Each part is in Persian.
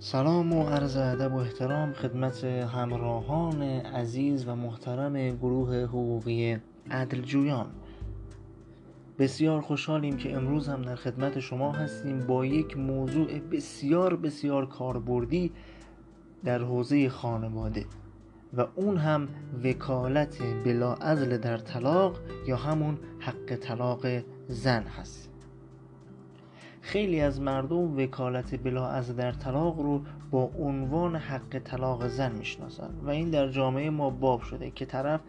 سلام و عرض ادب و احترام خدمت همراهان عزیز و محترم گروه حقوقی عدلجویان. بسیار خوشحالیم که امروز هم در خدمت شما هستیم با یک موضوع بسیار بسیار کاربردی در حوزه خانواده. و اون هم وکالت بلا ازل در طلاق یا همون حق طلاق زن هست. خیلی از مردم وکالت بلا از در طلاق رو با عنوان حق طلاق زن می‌شناسن و این در جامعه ما باب شده که طرف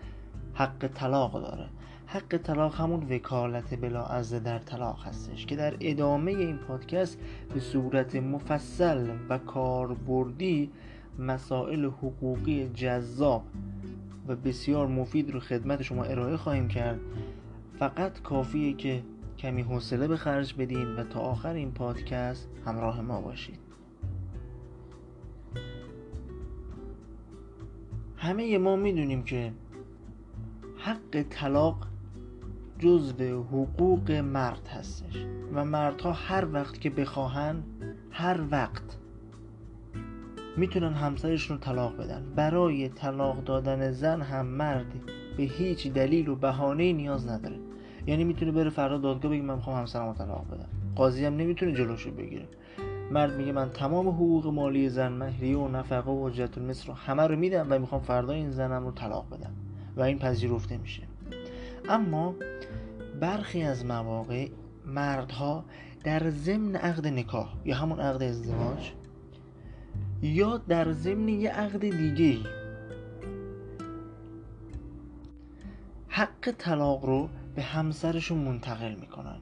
حق طلاق داره. حق طلاق همون وکالت بلا از در طلاق هستش که در ادامه این پادکست به صورت مفصل و کاربردی مسائل حقوقی جذاب و بسیار مفید رو خدمت شما ارائه خواهیم کرد. فقط کافیه که کمی حوصله به خرج بدین و تا آخر این پادکست همراه ما باشید. همه ما می‌دونیم که حق طلاق جزو حقوق مرد هستش و مردها هر وقت که بخواهن هر وقت می‌تونن همسرشون رو طلاق بدن. برای طلاق دادن زن هم مرد به هیچ دلیل و بهانه نیاز نداره. یعنی می‌تونه بره فردا دادگاه بگه من می‌خوام همسرم رو طلاق بدم. قاضی هم نمی‌تونه جلوشو بگیره. مرد میگه من تمام حقوق مالی زن مهریه و نفقه و حجت المصر رو همه رو میدم و می‌خوام فردا این زنم رو طلاق بدم. و این پذیرفته میشه. اما برخی از مواقع مردها در ضمن عقد نکاح یا همون عقد ازدواج یا در ضمن یه عقد دیگه حق طلاق رو به همسرشون منتقل می‌کنن.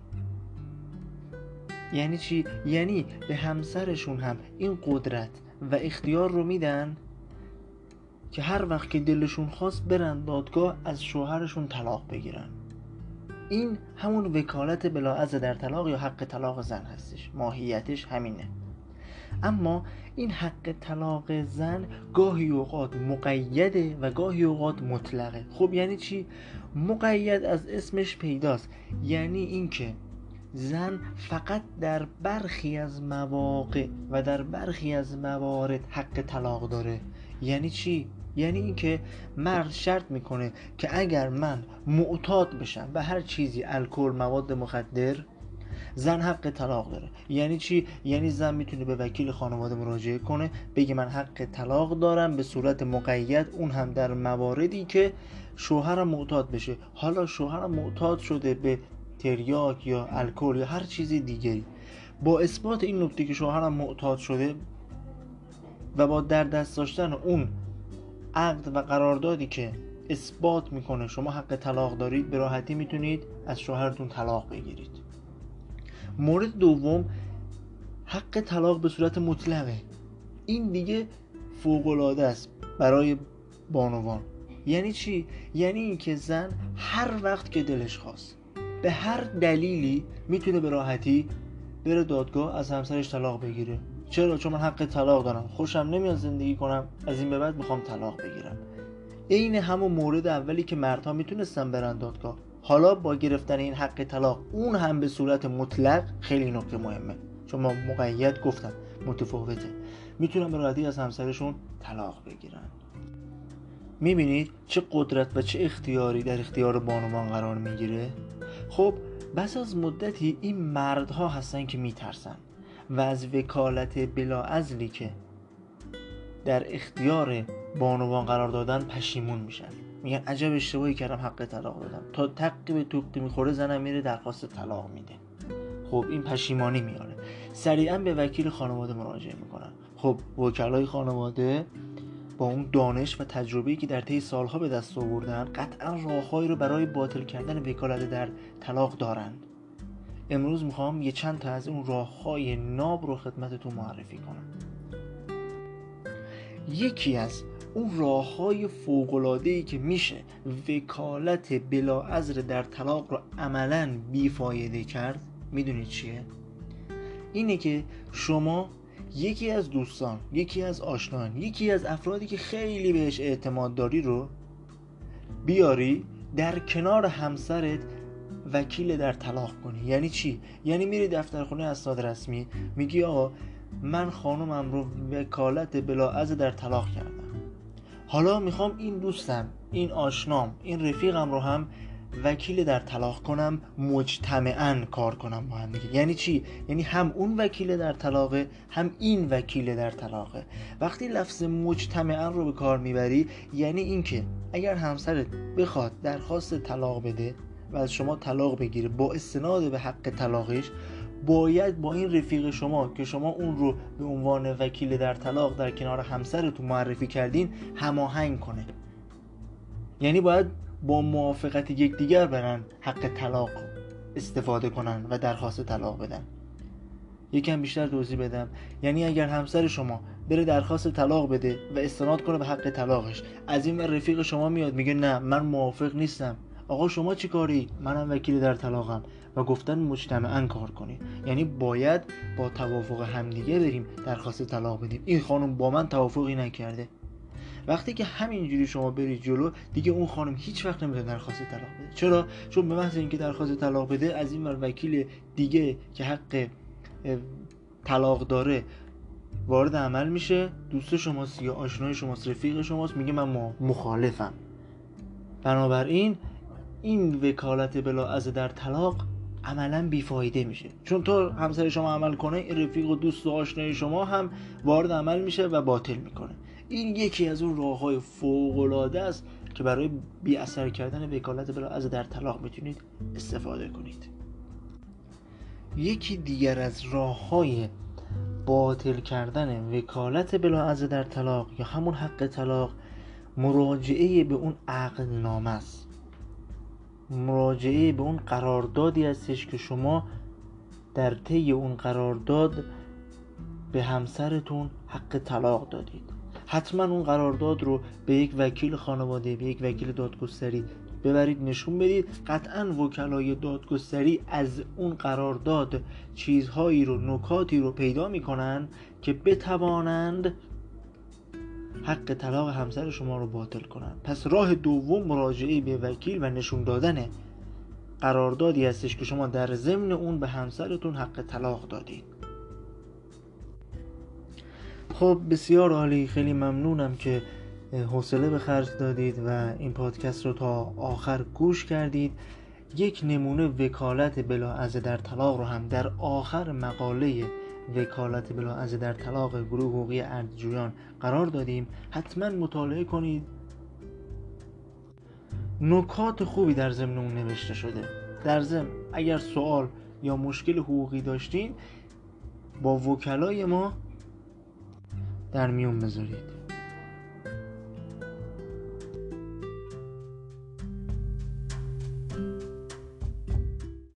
یعنی چی؟ یعنی به همسرشون هم این قدرت و اختیار رو میدن که هر وقت که دلشون خواست برن دادگاه از شوهرشون طلاق بگیرن. این همون وکالت بلاعز در طلاق یا حق طلاق زن هستش. ماهیتش همینه. اما این حق طلاق زن گاهی اوقات مقیده و گاهی اوقات مطلقه. خب یعنی چی؟ مقید از اسمش پیداست. یعنی اینکه زن فقط در برخی از مواقع و در برخی از موارد حق طلاق داره. یعنی چی؟ یعنی اینکه مرد شرط می‌کنه که اگر من معتاد بشم به هر چیزی الکل مواد مخدر زن حق طلاق داره. یعنی چی؟ یعنی زن می‌تونه به وکیل خانواده مراجعه کنه بگه من حق طلاق دارم به صورت مقید اون هم در مواردی که شوهرم معتاد بشه. حالا شوهرم معتاد شده به تریاک یا الکل یا هر چیز دیگری با اثبات این نکته که شوهرم معتاد شده و با در دست داشتن اون عقد و قراردادی که اثبات می‌کنه شما حق طلاق دارید به راحتی می‌تونید از شوهرتون طلاق بگیرید. مورد دوم حق طلاق به صورت مطلقه. این دیگه فوقالعاده است برای بانوان. یعنی چی؟ یعنی اینکه زن هر وقت که دلش خواست به هر دلیلی می‌تونه به راحتی بره دادگاه از همسرش طلاق بگیره. چرا؟ چون من حق طلاق دارم. خوشم نمیاد زندگی کنم از این به بعد می‌خوام طلاق بگیرم. عین همون مورد اولی که مردها می‌تونستن برن دادگاه. حالا با گرفتن این حق طلاق اون هم به صورت مطلق خیلی نکته مهمه. چون ما مقید گفتم متفاوته. می‌تونن به راحتی از همسرشون طلاق بگیرن. می‌بینید چه قدرت و چه اختیاری در اختیار بانوان قرار می‌گیره؟ خب بس از مدتی این مردها هستن که میترسن و از وکالت بلا ازلی که در اختیار بانوان قرار دادن پشیمون میشن. میگن عجب اشتباهی کردم حق طلاق دادم. تا تقی به توقی می‌خوره زنم میره درخواست طلاق میده. خب این پشیمانی میاره. سریعا به وکیل خانواده مراجعه می‌کنن. خب وکلای خانواده با اون دانش و تجربه‌ای که در طی سالها به دست آوردن قطعا راههایی رو برای باطل کردن وکالت در طلاق دارند امروز می‌خوام یه چند تا از اون راههای ناب رو خدمتتون معرفی کنم. یکی از اون راه های ای که میشه وکالت بلا ازر در طلاق رو عملا بیفایده کرد می‌دونید چیه؟ اینه که شما یکی از دوستان یکی از آشنان یکی از افرادی که خیلی بهش اعتماد داری رو بیاری در کنار همسرت وکیل در طلاق کنی. یعنی چی؟ یعنی میری دفتر خونه اسناد رسمی میگی آقا من خانومم رو وکالت بلاعز در طلاق کردم. حالا می‌خوام این دوستم این آشنام این رفیقم رو هم وکیل در طلاق کنم مجتمعا کار کنم با هم دیگه. یعنی چی؟ یعنی هم اون وکیل در طلاقه هم این وکیل در طلاقه. وقتی لفظ مجتمعا رو به کار می‌بری یعنی اینکه اگر همسرت بخواد درخواست طلاق بده و از شما طلاق بگیره با استناد به حق طلاقش باید با این رفیق شما که شما اون رو به عنوان وکیل در طلاق در کنار همسرتون معرفی کردین هماهنگ کنه. یعنی باید با موافقت یکدیگر برن حق طلاق استفاده کنن و درخواست طلاق بدن. یکم بیشتر توضیح بدم. یعنی اگر همسر شما بره درخواست طلاق بده و استناد کنه به حق طلاقش از این رفیق شما میاد میگه نه من موافق نیستم. آقا شما چی کاری؟ منم وکیل در طلاقم. و گفتن مجتمعا کار کنید یعنی باید با توافق همدیگه بریم درخواست طلاق بدیم. این خانم با من توافقی نکرده. وقتی که همینجوری شما برید جلو دیگه اون خانم هیچ وقت نمی‌تونه درخواست طلاق بده. چرا؟ چون به محض اینکه درخواست طلاق بده از این وکیل دیگه که حق طلاق داره وارد عمل میشه. دوست شماست یا آشنای شماست رفیق شماست میگه من مخالفم. بنابراین این وکالت بلا از در طلاق عملا بیفایده میشه. چون تو همسر شما عمل کنه این رفیق و دوست و آشنای شما هم وارد عمل میشه و باطل می‌کنه. این یکی از اون راه های فوق العاده است که برای بی اثر کردن وکالت بلا از در طلاق می‌تونید استفاده کنید. یکی دیگر از راه های باطل کردن وکالت بلا از در طلاق یا همون حق طلاق مراجعه به اون عقد نامه است. مراجعه به اون قراردادی هستش که شما در طی اون قرارداد به همسرتون حق طلاق دادید. حتما اون قرارداد رو به یک وکیل خانواده به یک وکیل دادگستری ببرید نشون بدید. قطعا وکلای دادگستری از اون قرارداد چیزهایی رو نکاتی رو پیدا می‌کنن که بتوانند حق طلاق همسر شما رو باطل کنن. پس راه دوم مراجعه به وکیل و نشون دادن قراردادی هستش که شما در ضمن اون به همسرتون حق طلاق دادید. خب بسیار عالی. خیلی ممنونم که حوصله به خرج دادید و این پادکست رو تا آخر گوش کردید. یک نمونه وکالت بلا از در طلاق رو هم در آخر مقاله وکالت بلا از در طلاق گروه حقوقی اردجویان قرار دادیم. حتما مطالعه کنید. نکات خوبی در ضمن اون نوشته شده. در ضمن اگر سوال یا مشکل حقوقی داشتین با وکلای ما در میون بذارید.